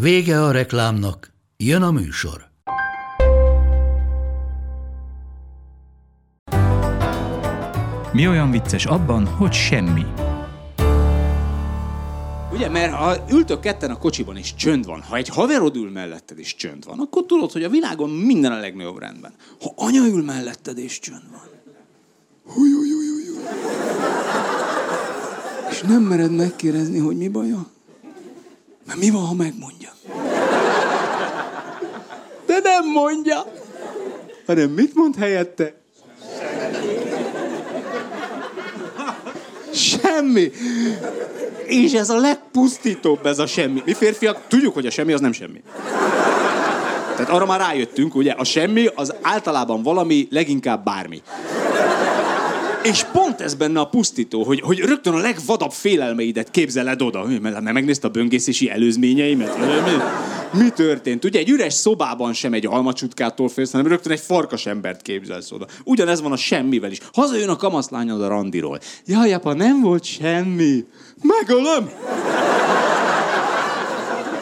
Vége a reklámnak, jön a műsor. Mi olyan vicces abban, hogy semmi. Ugye, mert ha ültök ketten a kocsiban és csönd van, ha egy haverod ül melletted és csönd van, akkor tudod, hogy a világon minden a legnagyobb rendben. Ha anya ül melletted és csönd van, húj, húj, húj, húj, húj. és nem mered megkérdezni, hogy mi baja, mert mi van, ha megmondja? De nem mondja, hanem mit mond helyette? Semmi. És ez a legpusztítóbb ez a semmi. Mi férfiak tudjuk, hogy a semmi az nem semmi. Tehát arra már rájöttünk, ugye, a semmi az általában valami, leginkább bármi. És pont ez benne a pusztító, hogy, hogy rögtön a legvadabb félelmeidet képzeled oda. Mert megnézte a böngészési előzményeimet. Mi, mi történt? Ugye egy üres szobában sem egy almacsutkától félsz, hanem rögtön egy farkas embert képzelsz oda. Ugyanez van a semmivel is. Hazajön a kamaszlányod a randiról. Jaj, apa, nem volt semmi. Megölöm!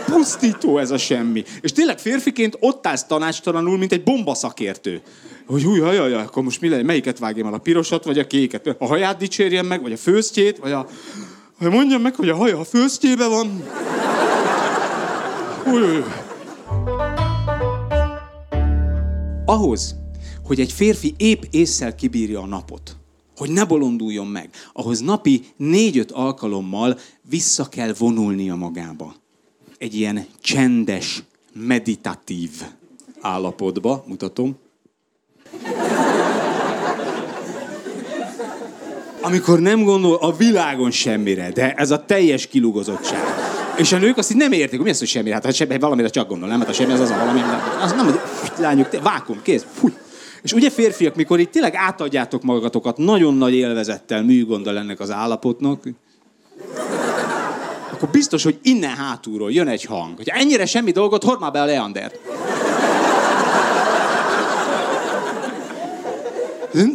pusztító ez a semmi. És tényleg férfiként ott állsz tanácstalanul, mint egy bombaszakértő. Hogy húj, jaj, jaj, akkor most mi legyen, melyiket vágjam el, a pirosat vagy a kéket? A haját dicsérjem meg, vagy a főztjét, vagy a... Hogy mondjam meg, hogy a haja a főztjébe van. Húj. Ahhoz, hogy egy férfi épp észszel kibírja a napot, hogy ne bolonduljon meg, ahhoz napi négy-öt alkalommal vissza kell vonulnia magába egy ilyen csendes, meditatív állapotba, mutatom. Amikor nem gondol a világon semmire, de ez a teljes kilugozottság. És a nők azt így nem értik, hogy mi az, hogy semmi. Hát ha semmi, valamire csak gondol, nem? Hát a semmi az az a valami. Az nem, lányok, te, vákum, kész, fúj. És ugye férfiak, mikor itt tényleg átadjátok magatokat nagyon nagy élvezettel, műgonddal ennek az állapotnak, akkor biztos, hogy innen hátulról jön egy hang. Hogy ennyire semmi dolgot, hord már be a Leandert.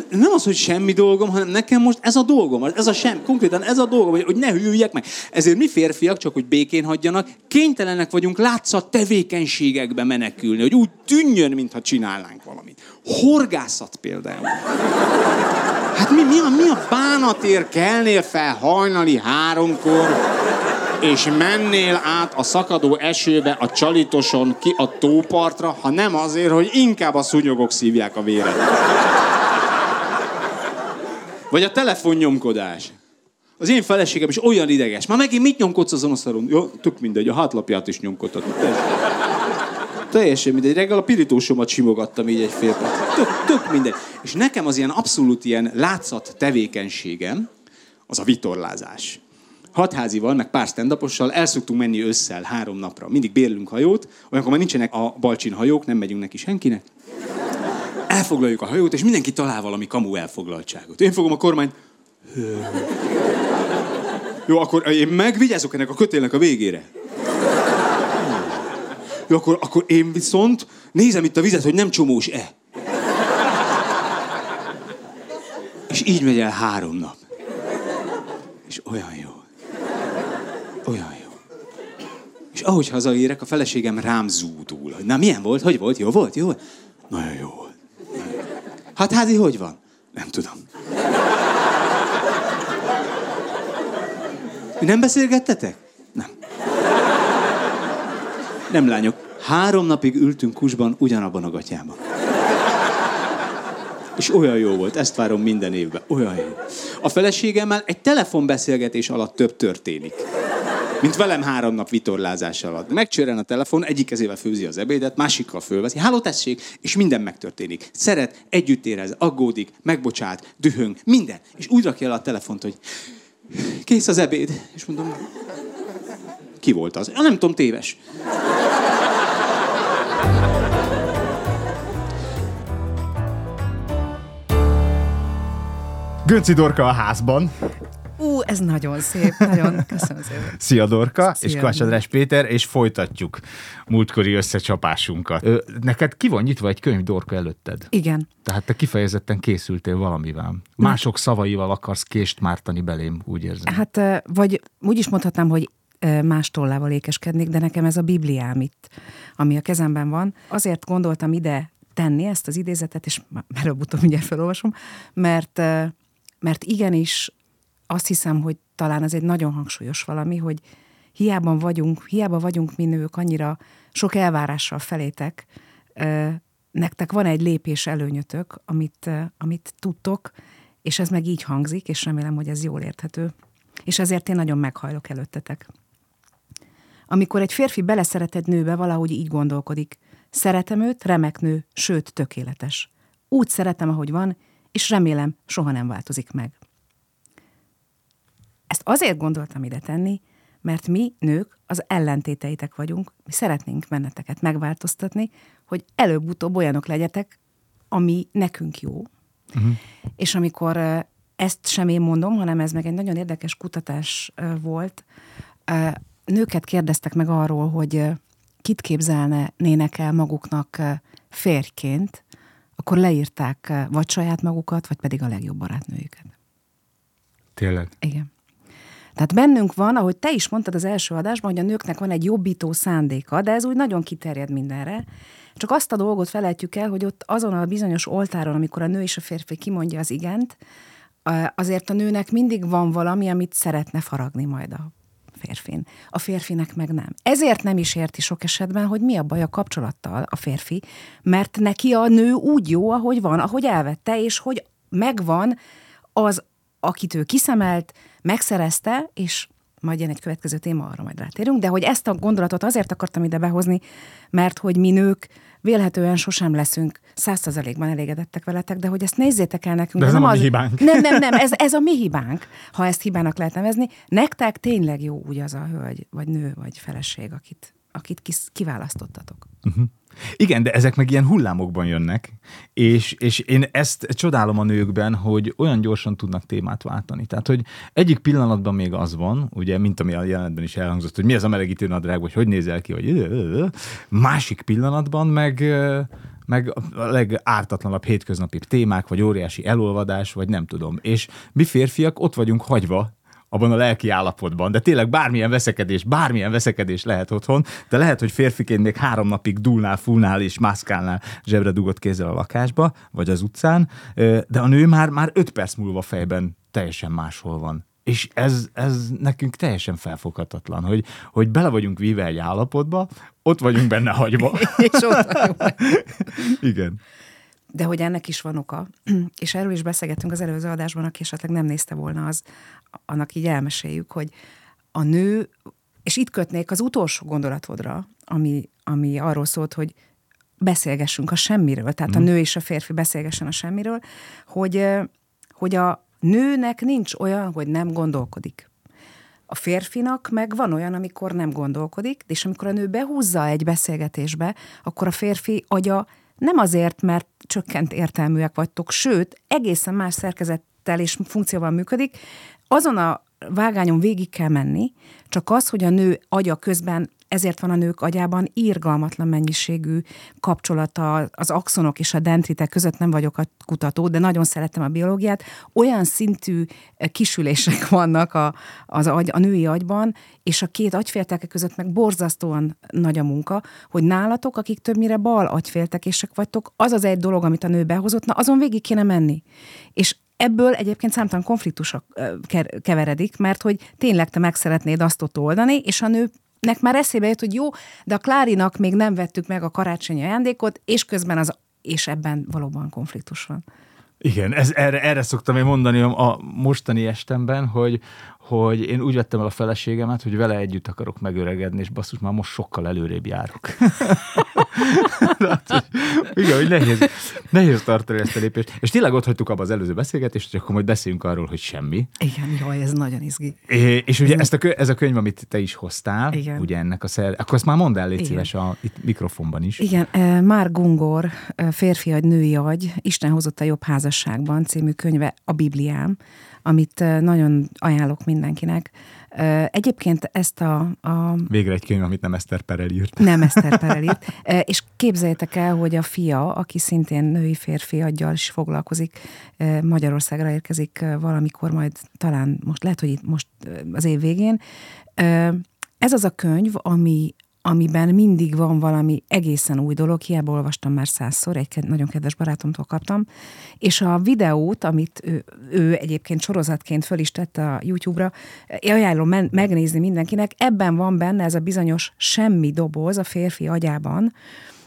Nem az, hogy semmi dolgom, hanem nekem most ez a dolgom, ez a sem, konkrétan ez a dolgom, hogy ne hűljek meg. Ezért mi férfiak, csak hogy békén hagyjanak, kénytelenek vagyunk látszat tevékenységekbe menekülni, hogy úgy tűnjön, mintha csinálnánk valamit. Horgászat például. Hát mi, mi, a, mi a bánatér kelnél fel hajnali háromkor, és mennél át a szakadó esőbe a csalitoson ki a tópartra, ha nem azért, hogy inkább a szúnyogok szívják a véret. Vagy a telefonnyomkodás. Az én feleségem is olyan ideges. Már megint mit nyomkodsz azon a szaron? Jó, tök mindegy, a hátlapját is nyomkodhatod. Teljesen mindegy. Reggel a pirítósomat simogattam így egy fél perc. Tök, tök mindegy. És nekem az ilyen abszolút ilyen látszat tevékenységem, az a vitorlázás hatházival, meg pár stand el szoktunk menni ősszel három napra. Mindig bérlünk hajót, olyankor már nincsenek a balcsin hajók, nem megyünk neki senkinek. Elfoglaljuk a hajót, és mindenki talál valami kamu elfoglaltságot. Én fogom a kormányt. Jó, akkor én megvigyázok ennek a kötélnek a végére. Jó, akkor, akkor én viszont nézem itt a vizet, hogy nem csomós-e. És így megy el három nap. És olyan jó. Olyan jó. És ahogy hazaérek, a feleségem rám zúdul. Na, milyen volt? Hogy volt? Jó volt? Jó volt? Nagyon jó volt. Hát házi, hogy van? Nem tudom. Nem beszélgettetek? Nem. Nem, lányok. Három napig ültünk kusban ugyanabban a gatyában. És olyan jó volt, ezt várom minden évben. Olyan jó. A feleségemmel egy telefonbeszélgetés alatt több történik. Mint velem három nap vitorlázás alatt. Megcsörren a telefon, egyik kezével főzi az ebédet, másikkal fölveszi. Háló tessék, és minden megtörténik. Szeret, együtt érez, aggódik, megbocsát, dühöng, minden. És úgy rakja el a telefont, hogy kész az ebéd. És mondom, ki volt az? Ja, nem tudom, téves. Gönci Dorka a házban. Ú, ez nagyon szép, nagyon köszönöm szépen. Szia Dorka, Szia. és Kovács András Péter, és folytatjuk múltkori összecsapásunkat. Ö, neked ki van nyitva egy könyv Dorka előtted? Igen. Tehát te kifejezetten készültél valamivel. Mások szavaival akarsz kést mártani belém, úgy érzem. Hát, vagy úgy is mondhatnám, hogy más tollával ékeskednék, de nekem ez a Bibliám itt, ami a kezemben van. Azért gondoltam ide tenni ezt az idézetet, és már előbb-utóbb mindjárt felolvasom, mert, mert igenis azt hiszem, hogy talán ez egy nagyon hangsúlyos valami, hogy hiába vagyunk, hiába vagyunk mi nők annyira sok elvárással felétek, nektek van egy lépés előnyötök, amit, amit tudtok, és ez meg így hangzik, és remélem, hogy ez jól érthető. És ezért én nagyon meghajlok előttetek. Amikor egy férfi beleszeret egy nőbe, valahogy így gondolkodik. Szeretem őt, remek nő, sőt, tökéletes. Úgy szeretem, ahogy van, és remélem, soha nem változik meg. Ezt azért gondoltam ide tenni, mert mi, nők, az ellentéteitek vagyunk, mi szeretnénk benneteket megváltoztatni, hogy előbb-utóbb olyanok legyetek, ami nekünk jó. Uh-huh. És amikor ezt sem én mondom, hanem ez meg egy nagyon érdekes kutatás volt, nőket kérdeztek meg arról, hogy kit képzelnének el maguknak férjként, akkor leírták vagy saját magukat, vagy pedig a legjobb barátnőjüket. Tényleg. Igen. Tehát bennünk van, ahogy te is mondtad az első adásban, hogy a nőknek van egy jobbító szándéka, de ez úgy nagyon kiterjed mindenre. Csak azt a dolgot felejtjük el, hogy ott azon a bizonyos oltáron, amikor a nő és a férfi kimondja az igent, azért a nőnek mindig van valami, amit szeretne faragni majd a férfin. A férfinek meg nem. Ezért nem is érti sok esetben, hogy mi a baj a kapcsolattal a férfi, mert neki a nő úgy jó, ahogy van, ahogy elvette, és hogy megvan az, akit ő kiszemelt, megszerezte, és majd jön egy következő téma, arra majd rátérünk, de hogy ezt a gondolatot azért akartam ide behozni, mert hogy mi nők vélhetően sosem leszünk százszerzalékban elégedettek veletek, de hogy ezt nézzétek el nekünk. De ez nem a mi hibánk. Nem, nem, nem, ez, ez a mi hibánk, ha ezt hibának lehet nevezni. Nektek tényleg jó úgy az a hölgy, vagy nő, vagy feleség, akit, akit kis, kiválasztottatok. Igen, de ezek meg ilyen hullámokban jönnek, és, és én ezt csodálom a nőkben, hogy olyan gyorsan tudnak témát váltani. Tehát, hogy egyik pillanatban még az van, ugye, mint ami a jelenetben is elhangzott, hogy mi ez a melegítő nadrág, vagy hogy nézel ki, vagy másik pillanatban meg meg a legártatlanabb hétköznapi témák, vagy óriási elolvadás, vagy nem tudom. És mi férfiak ott vagyunk hagyva abban a lelki állapotban, de tényleg bármilyen veszekedés, bármilyen veszekedés lehet otthon, de lehet, hogy férfiként még három napig dúlnál, fúlnál és mászkálnál zsebre dugott kézzel a lakásba, vagy az utcán, de a nő már, már öt perc múlva fejben teljesen máshol van. És ez, ez nekünk teljesen felfoghatatlan, hogy, hogy bele vagyunk víve egy állapotba, ott vagyunk benne hagyva. És ott vagyunk. Igen. De hogy ennek is van oka, és erről is beszélgettünk az előző adásban, aki esetleg nem nézte volna, az, annak így elmeséljük, hogy a nő, és itt kötnék az utolsó gondolatodra, ami, ami arról szólt, hogy beszélgessünk a semmiről, tehát a nő és a férfi beszélgessen a semmiről, hogy, hogy a nőnek nincs olyan, hogy nem gondolkodik. A férfinak meg van olyan, amikor nem gondolkodik, és amikor a nő behúzza egy beszélgetésbe, akkor a férfi agya nem azért, mert csökkent értelműek vagytok, sőt, egészen más szerkezettel és funkcióval működik, azon a vágányon végig kell menni, csak az, hogy a nő agya közben ezért van a nők agyában írgalmatlan mennyiségű kapcsolata az axonok és a dendritek között, nem vagyok a kutató, de nagyon szeretem a biológiát, olyan szintű kisülések vannak a, az agy, a női agyban, és a két agyfélteke között meg borzasztóan nagy a munka, hogy nálatok, akik többnyire bal agyféltekések vagytok, az az egy dolog, amit a nő behozott, na azon végig kéne menni. És ebből egyébként számtalan konfliktusok ke- keveredik, mert hogy tényleg te meg szeretnéd azt ott oldani, és a nő nek már eszébe jött, hogy jó, de a Klárinak még nem vettük meg a karácsonyi ajándékot, és közben az, és ebben valóban konfliktus van. Igen, ez, erre, erre szoktam én mondani a mostani estemben, hogy, hogy én úgy vettem el a feleségemet, hogy vele együtt akarok megöregedni, és basszus, már most sokkal előrébb járok. hát, hogy, igen, hogy nehéz, nehéz tartani ezt a lépést. És tényleg ott hagytuk abba az előző beszélgetést, hogy akkor majd beszéljünk arról, hogy semmi. Igen, jaj, ez nagyon izgi. É, és ugye ezt a, kö, ez a könyv, amit te is hoztál, Igen. ugye ennek a szer... Akkor ezt már mondd el, légy Igen. szíves a itt mikrofonban is. Igen, Már Gungor, Férfi agy, női agy, Isten hozott a jobb házasságban című könyve a Bibliám, amit nagyon ajánlok mindenkinek. Egyébként ezt a, a Végre egy könyv, amit nem Eszter Perel írt. nem Eszter Perel írt. És képzeljétek el, hogy a fia, aki szintén női férfi aggyal is foglalkozik, Magyarországra érkezik valamikor majd talán most, lehet, hogy itt most az év végén. Ez az a könyv, ami, amiben mindig van valami egészen új dolog, hiába olvastam már százszor, egy nagyon kedves barátomtól kaptam, és a videót, amit ő, ő egyébként sorozatként föl is tette a YouTube-ra, ajánlom men- megnézni mindenkinek, ebben van benne ez a bizonyos semmi doboz a férfi agyában,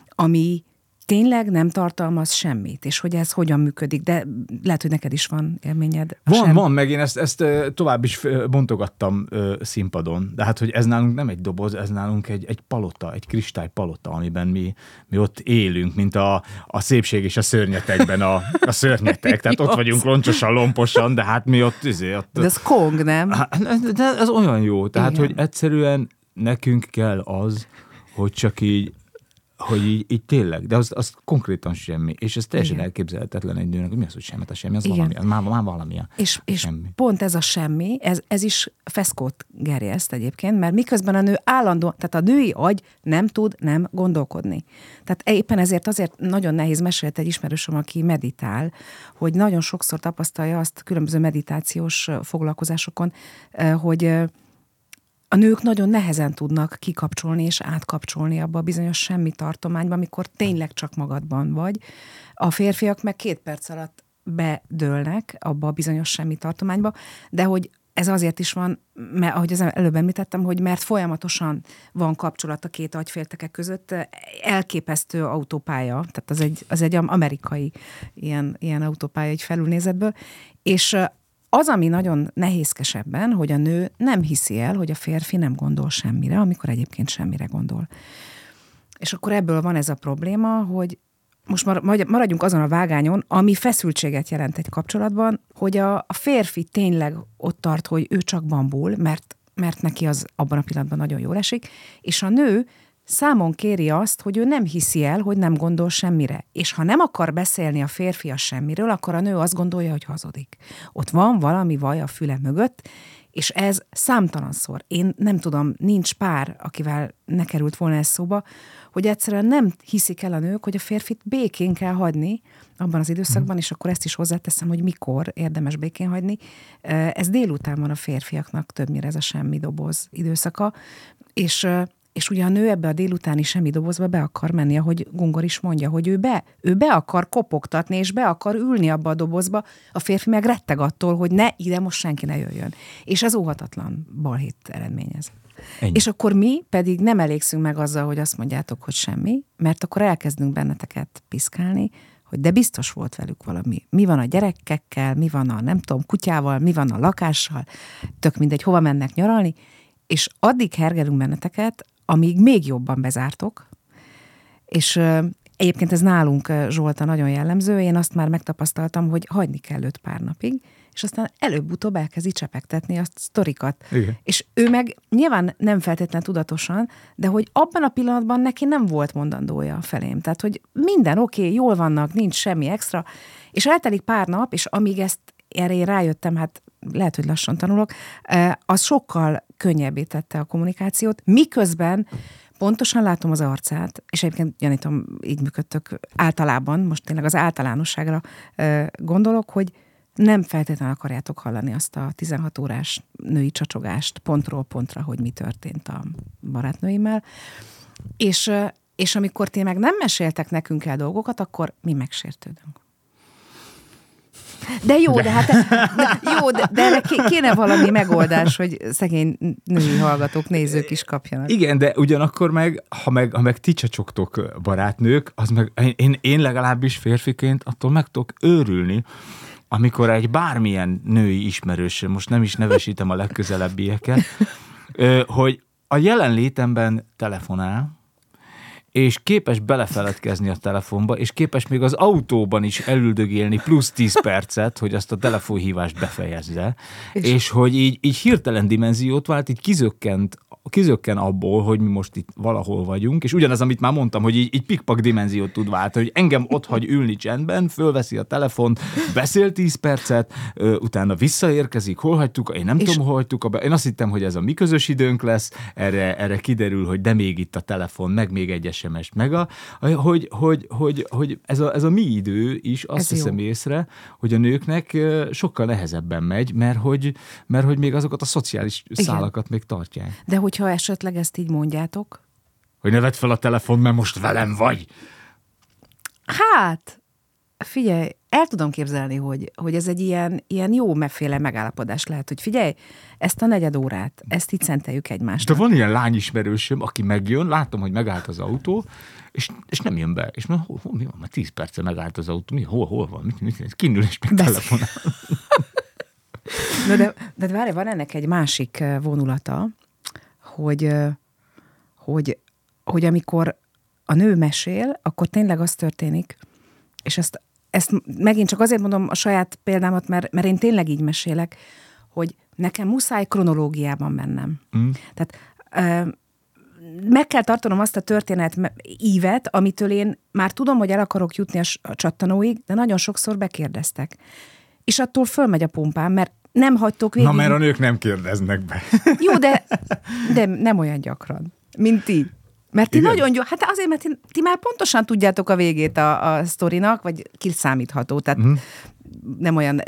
ami tényleg nem tartalmaz semmit, és hogy ez hogyan működik, de lehet, hogy neked is van élményed. Van, sem- van, meg én ezt, ezt tovább is bontogattam színpadon, de hát, hogy ez nálunk nem egy doboz, ez nálunk egy, egy palota, egy kristály palota, amiben mi, mi ott élünk, mint a, a szépség és a szörnyetekben a, a szörnyetek. Tehát ott vagyunk loncsosan, lomposan, de hát mi ott, izé, ott De ez Kong, nem? Hát, De ez olyan jó. Tehát, Igen. hogy egyszerűen nekünk kell az, hogy csak így hogy így, így tényleg, de az, az konkrétan semmi. És ez teljesen Igen. elképzelhetetlen egy nőnek, hogy mi az, hogy semmi, a semmi, az Igen. valami, az már, már valami. a És, és semmi. pont ez a semmi, ez, ez is feszkót gerjeszt egyébként, mert miközben a nő állandóan, tehát a női agy nem tud nem gondolkodni. Tehát éppen ezért azért nagyon nehéz mesélt egy ismerősöm, aki meditál, hogy nagyon sokszor tapasztalja azt különböző meditációs foglalkozásokon, ö, hogy ö, a nők nagyon nehezen tudnak kikapcsolni és átkapcsolni abba a bizonyos semmi tartományba, amikor tényleg csak magadban vagy. A férfiak meg két perc alatt bedőlnek abba a bizonyos semmi tartományba, de hogy ez azért is van, mert ahogy az előbb említettem, hogy mert folyamatosan van kapcsolat a két agyféltekek között, elképesztő autópálya, tehát az egy, az egy amerikai ilyen, ilyen autópálya egy felülnézetből, és az, ami nagyon nehézkes ebben, hogy a nő nem hiszi el, hogy a férfi nem gondol semmire, amikor egyébként semmire gondol. És akkor ebből van ez a probléma, hogy most mar- maradj- maradjunk azon a vágányon, ami feszültséget jelent egy kapcsolatban, hogy a, a férfi tényleg ott tart, hogy ő csak bambul, mert, mert neki az abban a pillanatban nagyon jól esik, és a nő számon kéri azt, hogy ő nem hiszi el, hogy nem gondol semmire. És ha nem akar beszélni a férfi a semmiről, akkor a nő azt gondolja, hogy hazudik. Ott van valami vaj a füle mögött, és ez számtalanszor. Én nem tudom, nincs pár, akivel ne került volna ez szóba, hogy egyszerűen nem hiszik el a nők, hogy a férfit békén kell hagyni abban az időszakban, és akkor ezt is hozzáteszem, hogy mikor érdemes békén hagyni. Ez délután van a férfiaknak többnyire ez a semmi doboz időszaka, és és ugye a nő ebbe a délutáni semmi dobozba be akar menni, ahogy Gungor is mondja, hogy ő be, ő be akar kopogtatni, és be akar ülni abba a dobozba, a férfi meg retteg attól, hogy ne, ide most senki ne jöjjön. És ez óhatatlan balhét eredményez. Ennyi. És akkor mi pedig nem elégszünk meg azzal, hogy azt mondjátok, hogy semmi, mert akkor elkezdünk benneteket piszkálni, hogy de biztos volt velük valami. Mi van a gyerekekkel, mi van a nem tudom, kutyával, mi van a lakással, tök mindegy, hova mennek nyaralni, és addig hergelünk benneteket, amíg még jobban bezártok, és egyébként ez nálunk Zsolta nagyon jellemző, én azt már megtapasztaltam, hogy hagyni kell őt pár napig, és aztán előbb-utóbb elkezdi csepegtetni a sztorikat. Igen. És ő meg nyilván nem feltétlenül tudatosan, de hogy abban a pillanatban neki nem volt mondandója felém. Tehát, hogy minden oké, okay, jól vannak, nincs semmi extra, és eltelik pár nap, és amíg ezt erre én rájöttem, hát lehet, hogy lassan tanulok, az sokkal könnyebbé tette a kommunikációt, miközben pontosan látom az arcát, és egyébként gyanítom, így működtök általában, most tényleg az általánosságra gondolok, hogy nem feltétlenül akarjátok hallani azt a 16 órás női csacsogást pontról pontra, hogy mi történt a barátnőimmel. És, és amikor ti meg nem meséltek nekünk el dolgokat, akkor mi megsértődünk. De jó, de, de hát de, jó, de, de kéne valami megoldás, hogy szegény női hallgatók, nézők is kapjanak. Igen, de ugyanakkor meg, ha meg, ha meg ti csacsogtok barátnők, az meg én, én legalábbis férfiként attól meg tudok őrülni, amikor egy bármilyen női ismerősöm, most nem is nevesítem a legközelebbieket, hogy a jelenlétemben telefonál, és képes belefeledkezni a telefonba, és képes még az autóban is elüldögélni plusz 10 percet, hogy azt a telefonhívást befejezze, és, és hogy így, így hirtelen dimenziót vált, így kizökkent kizökken abból, hogy mi most itt valahol vagyunk, és ugyanaz, amit már mondtam, hogy így, így pikpak dimenziót tud váltani, hogy engem ott hagy ülni csendben, fölveszi a telefont, beszél 10 percet, ö, utána visszaérkezik, hol hagytuk, én nem és... tudom, hol hagytuk, be. én azt hittem, hogy ez a mi közös időnk lesz, erre, erre kiderül, hogy de még itt a telefon, meg még egy SMS, meg a, hogy, hogy, hogy, hogy ez, a, ez a mi idő is azt ez hiszem jó. észre, hogy a nőknek sokkal nehezebben megy, mert hogy, mert hogy még azokat a szociális Igen. szálakat még tartják. De hogyha esetleg ezt így mondjátok? Hogy ne vedd fel a telefon, mert most velem vagy. Hát, figyelj, el tudom képzelni, hogy, hogy ez egy ilyen, ilyen jó meféle megállapodás lehet, hogy figyelj, ezt a negyed órát, ezt itt szenteljük egymásnak. De van ilyen lányismerősöm, aki megjön, látom, hogy megállt az autó, és, és nem jön be. És mondja, hol, hol, mi van? Már tíz perce megállt az autó, mi, hol, hol van? Mit, mit, mit kinül és meg telefonál. No, de, de várj, van ennek egy másik vonulata, hogy, hogy, hogy amikor a nő mesél, akkor tényleg az történik, és ezt, ezt megint csak azért mondom a saját példámat, mert, mert én tényleg így mesélek, hogy nekem muszáj kronológiában mennem. Mm. Tehát meg kell tartanom azt a történet ívet, amitől én már tudom, hogy el akarok jutni a csattanóig, de nagyon sokszor bekérdeztek. És attól fölmegy a pumpám, mert nem hagytok végig. Na, mert a nők nem kérdeznek be. Jó, de, de nem olyan gyakran, mint ti. Mert ti Igen? nagyon jó, hát azért, mert ti, ti már pontosan tudjátok a végét a, a sztorinak, vagy kiszámítható, tehát mm nem olyan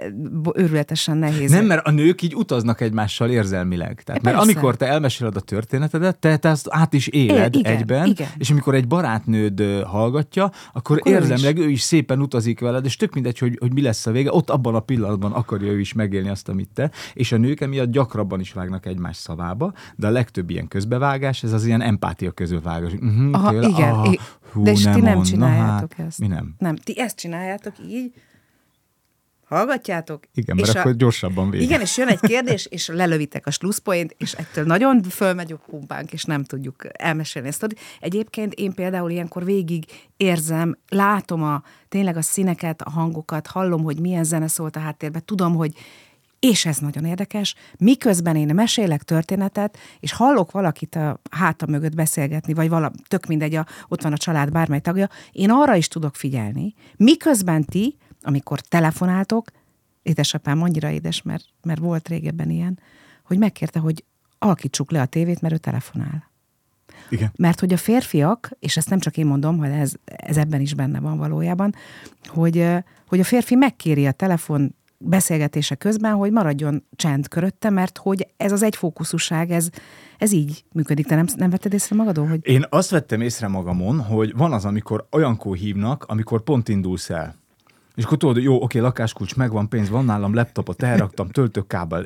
őrületesen nehéz. Nem, mert a nők így utaznak egymással érzelmileg. Tehát, mert amikor te elmeséled a történetedet, te, te ezt át is éled é, igen, egyben, igen. és amikor egy barátnőd hallgatja, akkor, akkor érzelmileg ő is szépen utazik veled, és tök mindegy, hogy, hogy mi lesz a vége, ott abban a pillanatban akarja ő is megélni azt, amit te, és a nők emiatt gyakrabban is vágnak egymás szavába, de a legtöbb ilyen közbevágás, ez az ilyen empátia közbevágás. Uh-huh, Aha, tőle, igen, ah, hú, de és nem ti nem mond, csináljátok hát, ezt. Mi nem? Nem, ti ezt csináljátok így, hallgatjátok. Igen, mert és akkor a, gyorsabban vége. Igen, és jön egy kérdés, és lelövitek a slusszpoint, és ettől nagyon fölmegy a pumpánk, és nem tudjuk elmesélni ezt. Egyébként én például ilyenkor végig érzem, látom a, tényleg a színeket, a hangokat, hallom, hogy milyen zene szólt a háttérben, tudom, hogy és ez nagyon érdekes, miközben én mesélek történetet, és hallok valakit a háta mögött beszélgetni, vagy vala, tök mindegy, a, ott van a család bármely tagja, én arra is tudok figyelni, miközben ti amikor telefonáltok, édesapám annyira édes, mert, mert volt régebben ilyen, hogy megkérte, hogy alakítsuk le a tévét, mert ő telefonál. Igen. Mert hogy a férfiak, és ezt nem csak én mondom, hogy ez, ez ebben is benne van valójában, hogy, hogy a férfi megkéri a telefon beszélgetése közben, hogy maradjon csend körötte, mert hogy ez az egyfókuszúság, ez, ez így működik. Te nem, nem vetted észre magadon? Hogy... Én azt vettem észre magamon, hogy van az, amikor olyankor hívnak, amikor pont indulsz el. És akkor tudod, jó, oké, lakáskulcs, megvan, pénz van nálam, laptopot elraktam, töltőkábel,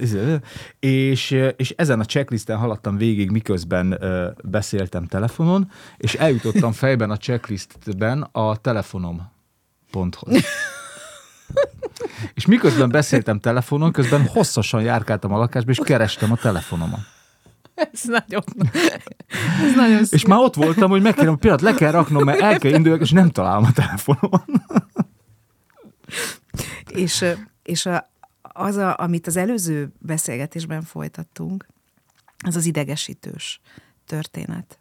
és, és ezen a checklisten haladtam végig, miközben uh, beszéltem telefonon, és eljutottam fejben a checklistben a telefonom ponthoz. és miközben beszéltem telefonon, közben hosszasan járkáltam a lakásba, és kerestem a telefonomat. Ez nagyon, ez nagyon És már ott voltam, hogy megkérem, pillanat, le kell raknom, mert el kell induljak, és nem találom a telefonomat és és a, az, a, amit az előző beszélgetésben folytattunk, az az idegesítős történet.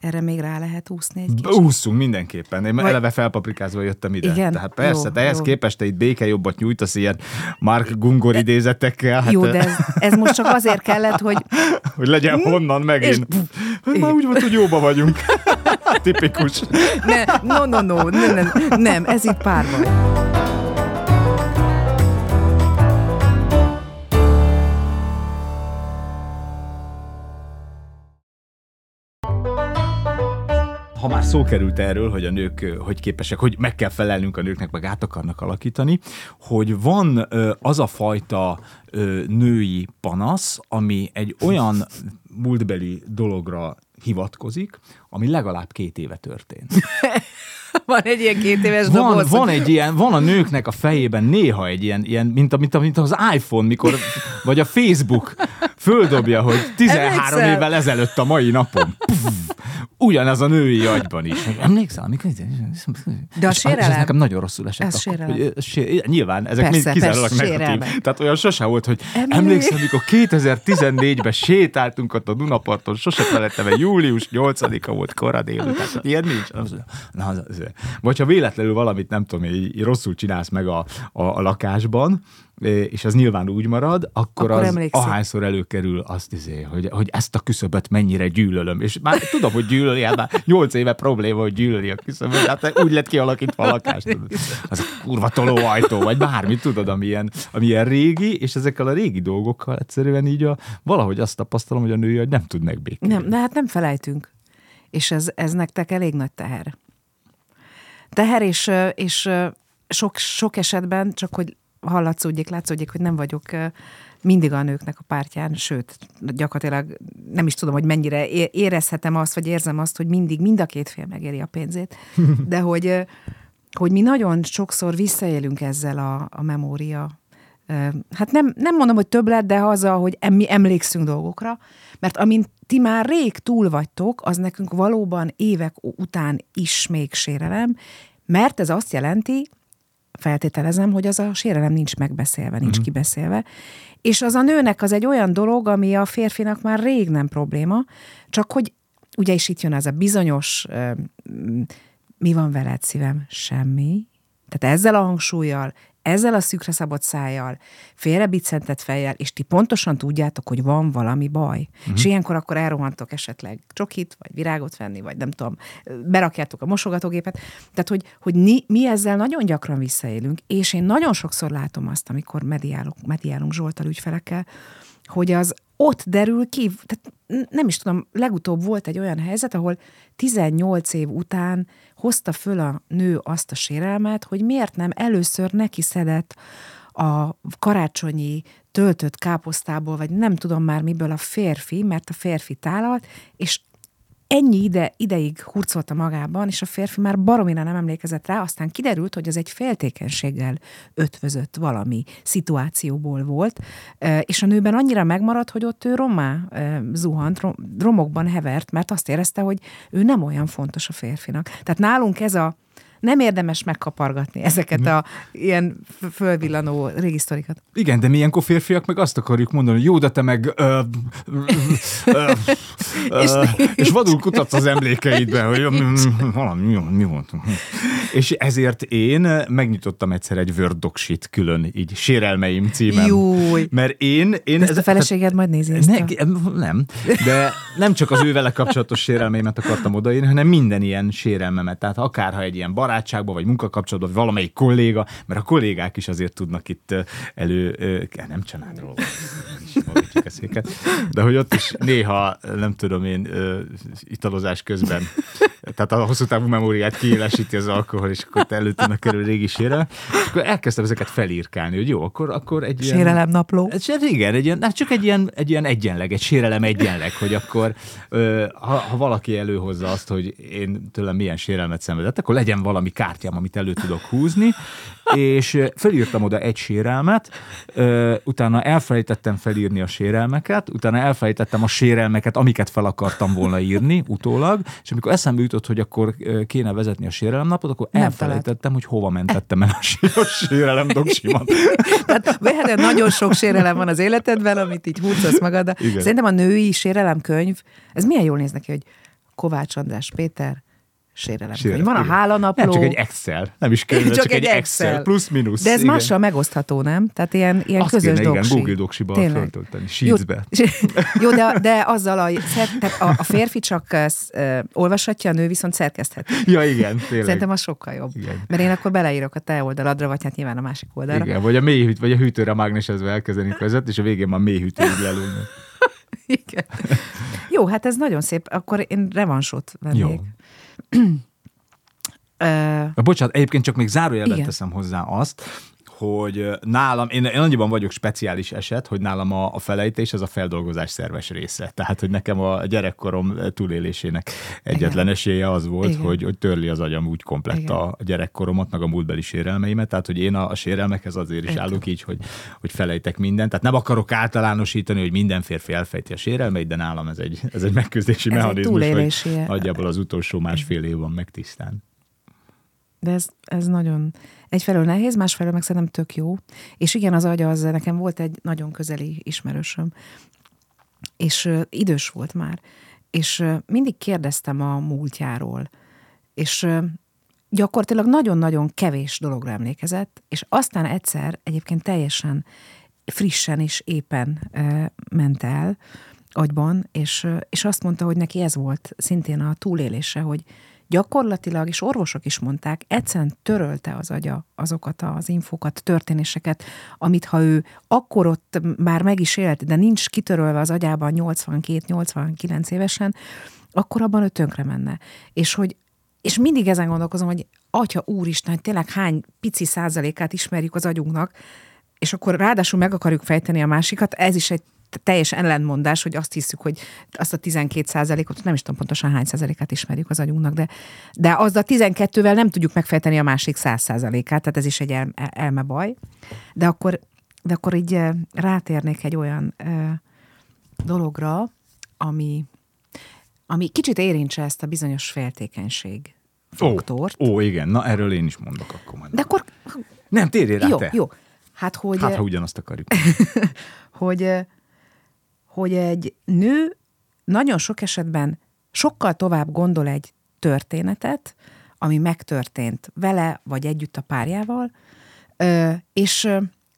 Erre még rá lehet úszni egy kicsit? Úszunk mindenképpen. Én Vagy... eleve felpaprikázva jöttem ide. Igen, Tehát persze, jó, te ehhez jó. képest te itt béke jobbat nyújtasz ilyen Mark Gungor idézetekkel. Hát... Jó, de ez, ez most csak azért kellett, hogy... hogy legyen honnan megint. És... Hát már úgy volt, hogy jóba vagyunk. Tipikus. Ne, no, no, no, nem, nem, nem, ez itt párbaj. Szó került erről, hogy a nők hogy képesek, hogy meg kell felelnünk a nőknek, meg át akarnak alakítani, hogy van az a fajta női panasz, ami egy olyan múltbeli dologra hivatkozik, ami legalább két éve történt. Van egy ilyen két éves Van, doboz. van egy ilyen, van a nőknek a fejében néha egy ilyen, ilyen mint, a, mint, a, mint az iPhone, mikor, vagy a Facebook földobja, hogy 13 Emlékszel? évvel ezelőtt a mai napon. Puff, ugyanez a női agyban is. Emlékszel, amikor... De a És sérelem- Ez nekem nagyon rosszul esett. Ez akkor, sérelem. hogy, sér, nyilván, ezek Persze, mind kizárólag negatív. Tehát olyan sose volt, hogy Emlék- emlékszem, amikor 2014-ben sétáltunk ott a Dunaparton, sose felettem, mert július 8-a volt kora délután. Ilyen nincs. Na, az, az, vagy ha véletlenül valamit, nem tudom, így, így rosszul csinálsz meg a, a, a lakásban, és az nyilván úgy marad, akkor, Akkor az emlékszik. ahányszor előkerül azt izé, hogy, hogy ezt a küszöböt mennyire gyűlölöm. És már tudom, hogy gyűlöli, hát már nyolc éve probléma, hogy gyűlöli a küszöböt, hát úgy lett kialakítva a lakás. Tudod. Az a kurva tolóajtó, vagy bármi, tudod, amilyen, amilyen régi, és ezekkel a régi dolgokkal egyszerűen így a, valahogy azt tapasztalom, hogy a női agy nem tud megbékélni. Nem, de hát nem felejtünk. És ez, ez nektek elég nagy teher. Teher, és, és sok, sok esetben, csak hogy hallatszódjék, látszódjék, hogy nem vagyok mindig a nőknek a pártján, sőt, gyakorlatilag nem is tudom, hogy mennyire érezhetem azt, vagy érzem azt, hogy mindig mind a két fél megéri a pénzét, de hogy, hogy mi nagyon sokszor visszaélünk ezzel a, a memória hát nem, nem mondom, hogy többlet, de azzal, hogy mi emlékszünk dolgokra, mert amint ti már rég túl vagytok, az nekünk valóban évek után is még sérelem, mert ez azt jelenti, feltételezem, hogy az a sérelem nincs megbeszélve, nincs uh-huh. kibeszélve, és az a nőnek az egy olyan dolog, ami a férfinak már rég nem probléma, csak hogy ugye is itt jön az a bizonyos, mi van veled szívem? Semmi. Tehát ezzel a hangsúlyjal, ezzel a szűkre szabott szájjal, félrebiccentett fejjel, és ti pontosan tudjátok, hogy van valami baj. Uh-huh. És ilyenkor akkor elrohantok esetleg csokit, vagy virágot venni, vagy nem tudom, berakjátok a mosogatógépet. Tehát, hogy, hogy mi, mi ezzel nagyon gyakran visszaélünk, és én nagyon sokszor látom azt, amikor mediálunk, mediálunk Zsoltal ügyfelekkel, hogy az ott derül ki, tehát nem is tudom, legutóbb volt egy olyan helyzet, ahol 18 év után hozta föl a nő azt a sérelmet, hogy miért nem először neki szedett a karácsonyi töltött káposztából, vagy nem tudom már miből a férfi, mert a férfi tálalt, és ennyi ide, ideig hurcolta magában, és a férfi már baromira nem emlékezett rá, aztán kiderült, hogy az egy féltékenységgel ötvözött valami szituációból volt, és a nőben annyira megmaradt, hogy ott ő rommá ö, zuhant, rom- romokban hevert, mert azt érezte, hogy ő nem olyan fontos a férfinak. Tehát nálunk ez a nem érdemes megkapargatni ezeket a ilyen fölvillanó régi sztorikat. Igen, de mi ilyenkor férfiak meg azt akarjuk mondani, hogy jó, de te meg ö, ö, ö, És- vadul kutatsz az emlékeidben, hogy valami, mi, mi volt. És ezért én megnyitottam egyszer egy Word docsit külön, így sérelmeim címen. Júj. Mert én... én De ezt a feleséged majd nézi ezt ne, nem, de nem csak az ő vele kapcsolatos sérelmeimet akartam odaírni, hanem minden ilyen sérelmemet. Tehát akárha egy ilyen barátságban, vagy munkakapcsolatban, vagy valamelyik kolléga, mert a kollégák is azért tudnak itt elő, nem családról, is fordítsuk a széket, de hogy ott is néha, nem tudom én, italozás közben, tehát a hosszú távú memóriát kiélesíti az alkohol, és akkor te elő tudnak kerülni régi sérelem, és akkor elkezdtem ezeket felírkálni, hogy jó, akkor, akkor egy ilyen... Sérelemnapló. Ez, hát igen, egy ilyen, hát csak egy ilyen, egy ilyen egyenleg, egy sérelem egyenleg, hogy akkor ha, ha valaki előhozza azt, hogy én tőlem milyen sérelmet szenvedett, akkor legyen valami kártyám, amit elő tudok húzni, és felírtam oda egy sérelmet, utána elfelejtettem felírni a sérelmeket, utána elfelejtettem a sérelmeket, amiket fel akartam volna írni utólag, és amikor eszembe jutott, hogy akkor kéne vezetni a sérelemnapot, akkor Nem elfelejtettem, hogy hova mentettem el a sé- a sérelem doksimat. Tehát vehetően nagyon sok sérelem van az életedben, amit így húzolsz magad. Igen. szerintem a női sérelemkönyv, ez milyen jól néz neki, hogy Kovács András Péter, sérelemkönyv. Sérelem, Van a igen. hálanapló. Nem, csak egy Excel. Nem is kell, csak, csak egy Excel. Plusz-minusz. De ez igen. mással megosztható, nem? Tehát ilyen, ilyen Azt közös kéne, igen, doksi. Google Doksiba föltölteni, Sheetsbe. Jó, jó de, de azzal a, tehát a, a férfi csak uh, olvashatja, a nő viszont szerkesztheti. Ja, igen, tényleg. Szerintem az sokkal jobb. Igen. Mert én akkor beleírok a te oldaladra, vagy hát nyilván a másik oldalra. Igen, vagy a mély hűt, vagy a hűtőre mágnesezve elkezdeni vezet, és a végén már mély hűtőig lelőni. Igen. Jó, hát ez nagyon szép. Akkor én revansot vennék. Jó. Bocsánat, egyébként csak még zárójelben teszem hozzá azt, hogy nálam, én, én annyiban vagyok speciális eset, hogy nálam a, a felejtés az a feldolgozás szerves része. Tehát, hogy nekem a gyerekkorom túlélésének egyetlen Igen. esélye az volt, Igen. hogy, hogy törli az agyam úgy komplett Igen. a gyerekkoromat, meg a múltbeli sérelmeimet. Tehát, hogy én a, a sérelmekhez azért is Értem. állok így, hogy, hogy felejtek mindent. Tehát nem akarok általánosítani, hogy minden férfi elfejti a sérelmeit, de nálam ez egy, ez egy megküzdési Ez egy mechanizmus, túlélési- hogy nagyjából az utolsó másfél év van meg tisztán. De ez, ez nagyon egyfelől nehéz, másfelől meg szerintem tök jó. És igen, az agya az nekem volt egy nagyon közeli ismerősöm, és ö, idős volt már, és ö, mindig kérdeztem a múltjáról, és ö, gyakorlatilag nagyon-nagyon kevés dologra emlékezett, és aztán egyszer egyébként teljesen frissen és éppen ö, ment el agyban, és, ö, és azt mondta, hogy neki ez volt szintén a túlélése, hogy gyakorlatilag, és orvosok is mondták, egyszerűen törölte az agya azokat az infókat, történéseket, amit ha ő akkor ott már meg is élt, de nincs kitörölve az agyában 82-89 évesen, akkor abban ő tönkre menne. És hogy és mindig ezen gondolkozom, hogy atya úristen, hogy tényleg hány pici százalékát ismerjük az agyunknak, és akkor ráadásul meg akarjuk fejteni a másikat, ez is egy teljes ellentmondás, hogy azt hiszük, hogy azt a 12 százalékot, nem is tudom pontosan hány százalékát ismerjük az agyunknak, de, de az a 12-vel nem tudjuk megfejteni a másik 100 százalékát, tehát ez is egy el, elmebaj. De akkor, de akkor így eh, rátérnék egy olyan ö, dologra, ami, ami kicsit érintse ezt a bizonyos féltékenység faktort. Ó, ó, igen, na erről én is mondok akkor majd. De akkor Nem, térjél rá jó, te. jó. Hát, hogy, Hát, ha ugyanazt akarjuk. hogy, eh, hogy egy nő nagyon sok esetben sokkal tovább gondol egy történetet, ami megtörtént vele, vagy együtt a párjával, és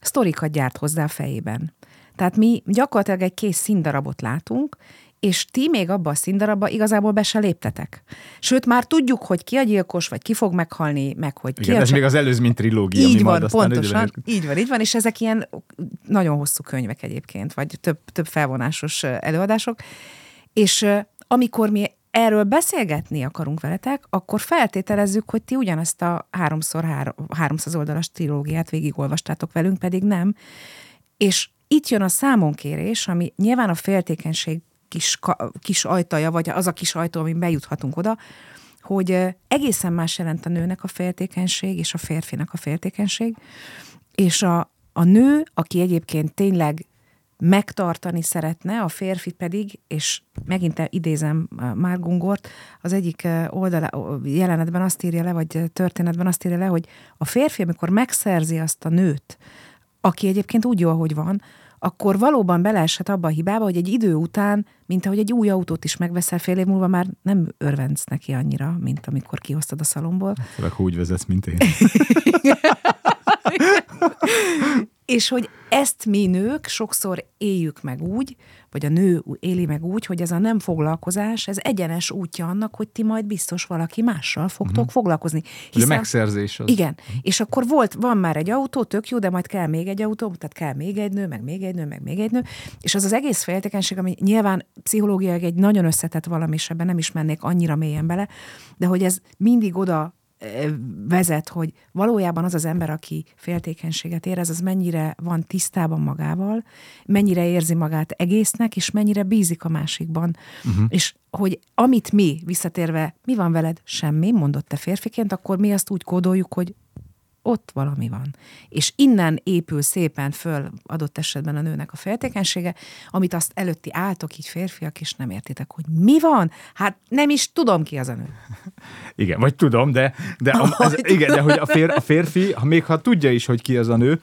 sztorikat gyárt hozzá a fejében. Tehát mi gyakorlatilag egy kész színdarabot látunk, és ti még abba a színdarabba igazából be se léptetek. Sőt, már tudjuk, hogy ki a gyilkos, vagy ki fog meghalni, meg hogy ki Igen, a ez még az előzmény trilógia. így van, pontosan. időben- Így van, így van, és ezek ilyen nagyon hosszú könyvek egyébként, vagy több, több felvonásos előadások. És amikor mi erről beszélgetni akarunk veletek, akkor feltételezzük, hogy ti ugyanezt a háromszor három, 300 oldalas trilógiát végigolvastátok velünk, pedig nem. És itt jön a számonkérés, ami nyilván a féltékenység kis, kis ajtaja, vagy az a kis ajtó, amin bejuthatunk oda, hogy egészen más jelent a nőnek a féltékenység, és a férfinak a féltékenység, és a, a nő, aki egyébként tényleg megtartani szeretne, a férfi pedig, és megint idézem Már Gungort, az egyik oldala, jelenetben azt írja le, vagy történetben azt írja le, hogy a férfi, amikor megszerzi azt a nőt, aki egyébként úgy jó, ahogy van, akkor valóban beleeshet abba a hibába, hogy egy idő után, mint ahogy egy új autót is megveszel fél év múlva, már nem örvendsz neki annyira, mint amikor kihoztad a szalomból. Főleg, ha úgy vezetsz, mint én. És hogy ezt mi nők sokszor éljük meg úgy, vagy a nő éli meg úgy, hogy ez a nem foglalkozás, ez egyenes útja annak, hogy ti majd biztos valaki mással fogtok uh-huh. foglalkozni. Hogy a megszerzés az. Igen. És akkor volt, van már egy autó, tök jó, de majd kell még egy autó, tehát kell még egy nő, meg még egy nő, meg még egy nő. És az az egész féltékenység, ami nyilván pszichológiai egy nagyon összetett valami, és ebben nem is mennék annyira mélyen bele, de hogy ez mindig oda vezet, hogy valójában az az ember, aki féltékenységet érez, az mennyire van tisztában magával, mennyire érzi magát egésznek, és mennyire bízik a másikban. Uh-huh. És hogy amit mi, visszatérve, mi van veled? Semmi, mondott te férfiként, akkor mi azt úgy kódoljuk, hogy ott valami van. És innen épül szépen föl adott esetben a nőnek a féltékenysége, amit azt előtti álltok így férfiak, és nem értitek, hogy mi van? Hát nem is tudom ki az a nő. Igen, vagy tudom, de, de, a, ez, igen, de hogy a, fér, a férfi, ha még ha tudja is, hogy ki az a nő,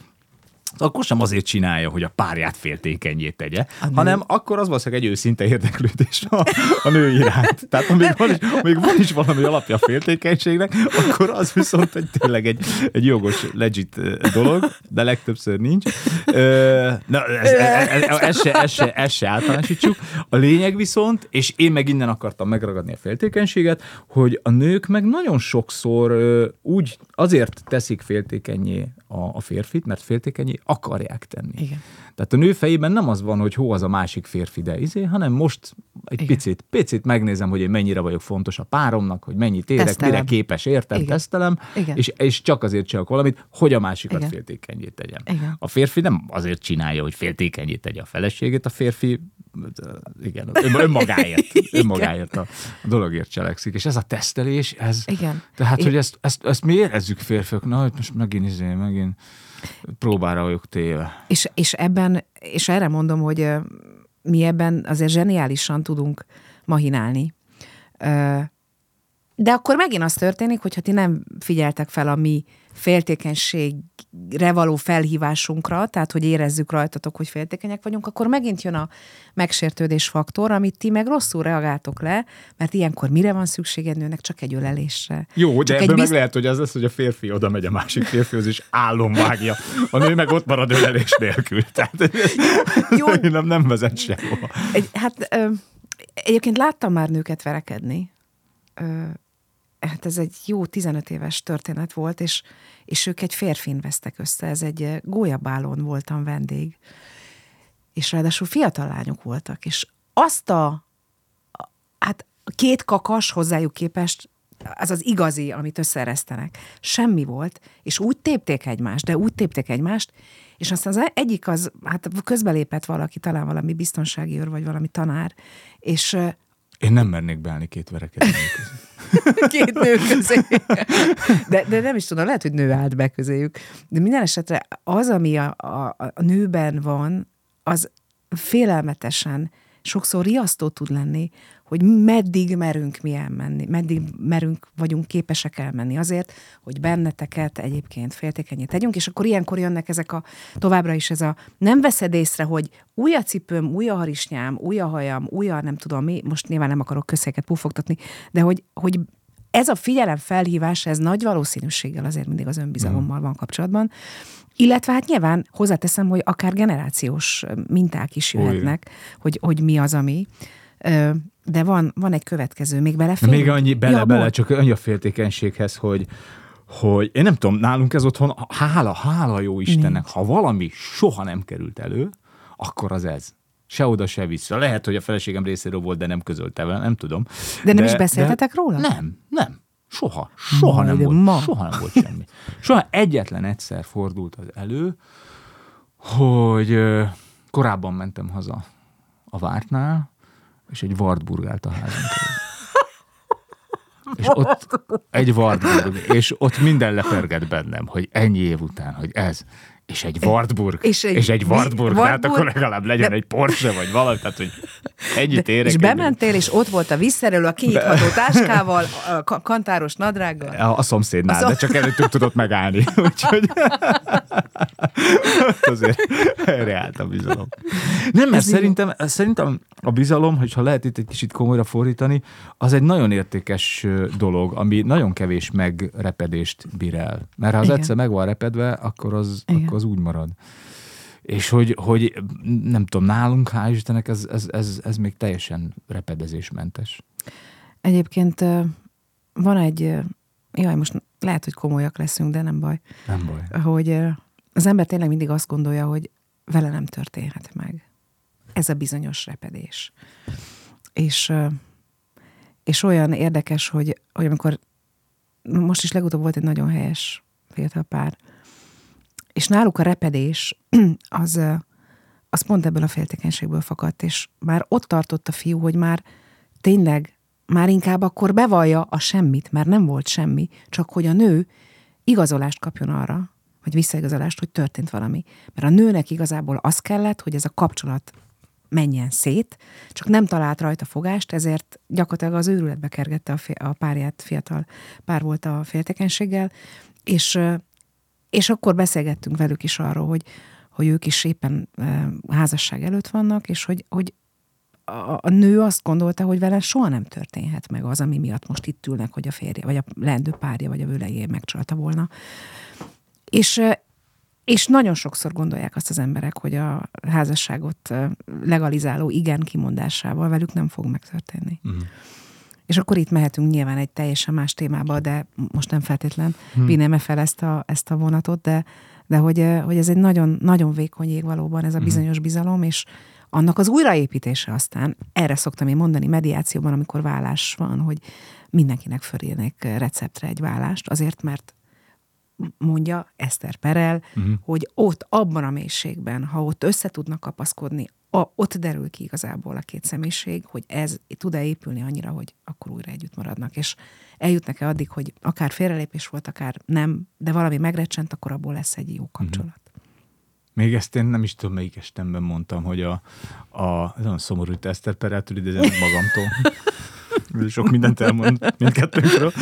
akkor sem azért csinálja, hogy a párját féltékenyét tegye, hanem akkor az valószínűleg egy őszinte érdeklődés a, a nő iránt. Tehát ha még van, is, még van is valami alapja a féltékenységnek, akkor az viszont egy, tényleg egy, egy jogos, legit ö, dolog, de legtöbbször nincs. Ö, Na, ez, ez, ez, ez, se, ez, se, ez se általánosítsuk. A lényeg viszont, és én meg innen akartam megragadni a féltékenységet, hogy a nők meg nagyon sokszor úgy azért teszik féltékenyé a, a férfit, mert féltékenyé akarják tenni. Igen. Tehát a nő fejében nem az van, hogy hó az a másik férfi, de izé, hanem most egy Igen. picit, picit megnézem, hogy én mennyire vagyok fontos a páromnak, hogy mennyit érek, Tesztelem. mire képes értem, Igen. tesztelem, Igen. És, és csak azért csinálok valamit, hogy a másikat Igen. féltékenyé tegyem. Igen. A férfi nem azért csinálja, hogy féltékenyé tegye a feleségét, a férfi igen, ön, önmagáért, önmagáért a, a dologért cselekszik. És ez a tesztelés, ez... Igen. Tehát, Én- hogy ezt, ezt, ezt mi érezzük férfiak, na, hogy most megint izé, megint próbára vagyok téve. És, és ebben, és erre mondom, hogy mi ebben azért zseniálisan tudunk mahinálni. De akkor megint az történik, hogyha ti nem figyeltek fel a mi féltékenységre való felhívásunkra, tehát hogy érezzük rajtatok, hogy féltékenyek vagyunk, akkor megint jön a megsértődés faktor, amit ti meg rosszul reagáltok le, mert ilyenkor mire van szükséged nőnek? Csak egy ölelésre. Jó, de ebből meg bizt- lehet, hogy az lesz, hogy a férfi oda megy a másik férfihoz, és vágja. A nő meg ott marad ölelés nélkül. Tehát Jó. nem, nem vezet sehova. Egy, hát ö, egyébként láttam már nőket verekedni. Ö, hát ez egy jó 15 éves történet volt, és, és ők egy férfin vesztek össze. Ez egy ö, gólyabálón voltam vendég. És ráadásul fiatal lányok voltak, és azt a, hát két kakas hozzájuk képest az az igazi, amit összeresztenek. Semmi volt, és úgy tépték egymást, de úgy tépték egymást, és aztán az egyik az, hát közbelépett valaki, talán valami biztonsági őr, vagy valami tanár, és ö, Én nem mernék beállni két között. két nő közé. De, de nem is tudom, lehet, hogy nő állt be közéjük. De minden esetre az, ami a, a, a nőben van, az félelmetesen sokszor riasztó tud lenni, hogy meddig merünk mi elmenni, meddig merünk, vagyunk képesek elmenni azért, hogy benneteket egyébként féltékenyé tegyünk, és akkor ilyenkor jönnek ezek a, továbbra is ez a, nem veszed észre, hogy új a cipőm, új a harisnyám, új a hajam, új a nem tudom mi, most nyilván nem akarok közéket pufogtatni, de hogy, hogy ez a figyelem felhívás, ez nagy valószínűséggel azért mindig az önbizalommal van kapcsolatban. Illetve hát nyilván hozzáteszem, hogy akár generációs minták is jöhetnek, hogy, hogy mi az, ami. De van, van egy következő, még belefér? még annyi, bele, ja, bele, csak annyi a féltékenységhez, hogy, hogy én nem tudom, nálunk ez otthon, hála, hála jó Istennek, ha valami soha nem került elő, akkor az ez. Se oda, se vissza. Lehet, hogy a feleségem részéről volt, de nem közölte vele, nem tudom. De nem is beszéltetek róla? Nem, nem. Soha. Soha Majd nem volt. ma. Soha nem volt semmi. Soha egyetlen egyszer fordult az elő, hogy korábban mentem haza a vártnál, és egy Wartburg állt a házunk. És ott egy Wartburg, és ott minden lepergett bennem, hogy ennyi év után, hogy ez, és egy Wartburg, és egy, és egy mi- Wartburg, hát akkor Wartburg? legalább legyen De- egy Porsche, vagy valami, tehát, hogy ennyit érek. És bementél, és ott volt a visszerelő a kinyitható táskával, a ka- kantáros nadrággal. A, a szomszédnál, A szom- de csak előttük tudott megállni. Úgyhogy azért erre állt a bizalom. Nem, mert Ez jó. szerintem, szerintem a bizalom, hogyha lehet itt egy kicsit komolyra fordítani, az egy nagyon értékes dolog, ami nagyon kevés megrepedést bír el. Mert ha az Igen. egyszer meg van repedve, akkor az, Igen. akkor az úgy marad. És hogy, hogy nem tudom, nálunk, hál' Istennek, ez, ez, ez, ez még teljesen repedezésmentes. Egyébként van egy, jaj, most lehet, hogy komolyak leszünk, de nem baj, Nem baj. hogy az ember tényleg mindig azt gondolja, hogy vele nem történhet meg. Ez a bizonyos repedés. És, és olyan érdekes, hogy, hogy amikor most is legutóbb volt egy nagyon helyes fiatal pár, és náluk a repedés az, az pont ebből a féltékenységből fakadt, és már ott tartott a fiú, hogy már tényleg már inkább akkor bevallja a semmit, mert nem volt semmi, csak hogy a nő igazolást kapjon arra, vagy visszaigazolást, hogy történt valami. Mert a nőnek igazából az kellett, hogy ez a kapcsolat menjen szét, csak nem talált rajta fogást, ezért gyakorlatilag az őrületbe kergette a, fi- a párját, fiatal pár volt a féltekenséggel, és, és akkor beszélgettünk velük is arról, hogy, hogy ők is éppen házasság előtt vannak, és hogy, hogy a, a nő azt gondolta, hogy vele soha nem történhet meg az, ami miatt most itt ülnek, hogy a férje, vagy a leendő párja, vagy a vőlegé megcsalta volna. És, és nagyon sokszor gondolják azt az emberek, hogy a házasságot legalizáló igen kimondásával velük nem fog megtörténni. Mhm. És akkor itt mehetünk nyilván egy teljesen más témába, de most nem feltétlen hmm. vinnem fel ezt a, ezt a vonatot, de, de hogy, hogy ez egy nagyon, nagyon vékony jég valóban, ez a bizonyos bizalom, és annak az újraépítése aztán, erre szoktam én mondani mediációban, amikor vállás van, hogy mindenkinek fölírnék receptre egy vállást, azért, mert mondja Eszter Perel, uh-huh. hogy ott, abban a mélységben, ha ott össze tudnak kapaszkodni, a, ott derül ki igazából a két személyiség, hogy ez tud-e épülni annyira, hogy akkor újra együtt maradnak. És eljutnak-e addig, hogy akár félrelépés volt, akár nem, de valami megrecsent, akkor abból lesz egy jó kapcsolat. Uh-huh. Még ezt én nem is tudom, melyik estemben mondtam, hogy a, a ez olyan szomorú, hogy Eszter Pereltől idézem magamtól. Sok mindent elmond mindkettőnkről.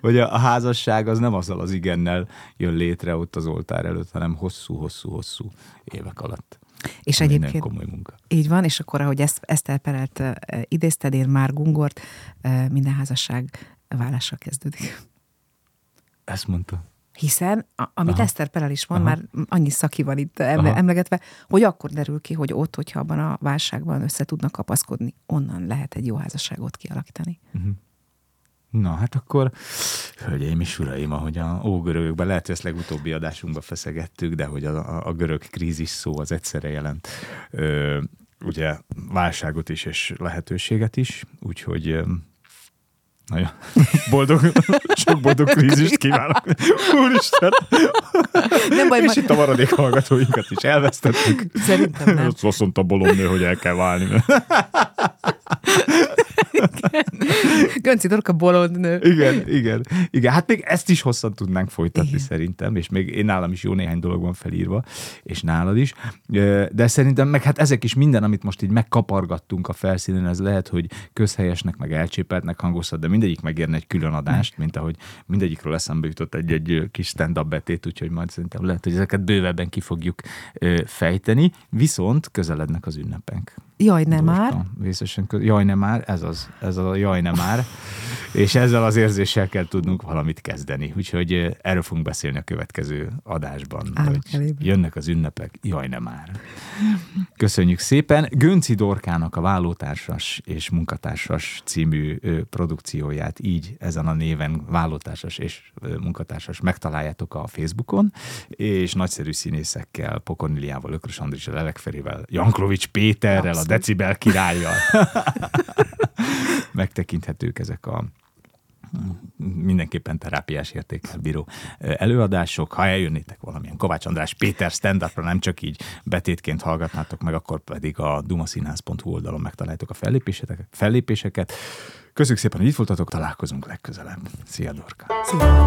hogy a, a házasság az nem azzal az igennel jön létre ott az oltár előtt, hanem hosszú-hosszú-hosszú évek alatt. És egyébként komoly munka. Így van, és akkor, ahogy ezt, ezt elperelt idézted, én már Gungort, minden házasság vállással kezdődik. Ezt mondta. Hiszen, a, amit Aha. Eszter Perel is van, Aha. már annyi szaki van itt emle, emlegetve, hogy akkor derül ki, hogy ott, hogyha abban a válságban össze tudnak kapaszkodni, onnan lehet egy jó házasságot kialakítani. Uh-huh. Na, hát akkor, hölgyeim és uraim, ahogy a ógörögökben, lehet, hogy ezt legutóbbi adásunkban feszegettük, de hogy a, a, görög krízis szó az egyszerre jelent ö, ugye válságot is és lehetőséget is, úgyhogy nagyon boldog, sok boldog krízist kívánok. Úristen! Nem baj, És itt a maradék hallgatóinkat is elvesztettük. Szerintem nem. Azt mondta Bolondnő, hogy el kell válni. Gönci Dorka bolond nő. Igen, igen, igen. Hát még ezt is hosszan tudnánk folytatni igen. szerintem, és még én nálam is jó néhány dolog van felírva, és nálad is. De szerintem meg hát ezek is minden, amit most így megkapargattunk a felszínen, ez lehet, hogy közhelyesnek, meg elcsépeltnek hangozhat, de mindegyik megérne egy külön adást, mint ahogy mindegyikről eszembe jutott egy-egy kis stand-up betét, úgyhogy majd szerintem lehet, hogy ezeket bővebben ki fogjuk fejteni, viszont közelednek az ünnepek. Jaj, nem már. Vészesen, jaj, nem már, ez az, ez a jaj, nem már. És ezzel az érzéssel kell tudnunk valamit kezdeni. Úgyhogy erről fogunk beszélni a következő adásban. hogy jönnek az ünnepek, jaj, nem már. Köszönjük szépen. Gönci Dorkának a Vállótársas és Munkatársas című produkcióját így ezen a néven Vállótársas és Munkatársas megtaláljátok a Facebookon, és nagyszerű színészekkel, Pokorniliával, Ökrös Andris, Lelekferével, Janklovics Péterrel. A decibel királlyal megtekinthetők ezek a mindenképpen terápiás értékkel bíró előadások. Ha eljönnétek valamilyen Kovács András Péter stand nem csak így betétként hallgatnátok meg, akkor pedig a dumaszínház.hu oldalon megtaláljátok a fellépéseket. fellépéseket. Köszönjük szépen, hogy itt voltatok, találkozunk legközelebb. Szia, Dorka! Szia.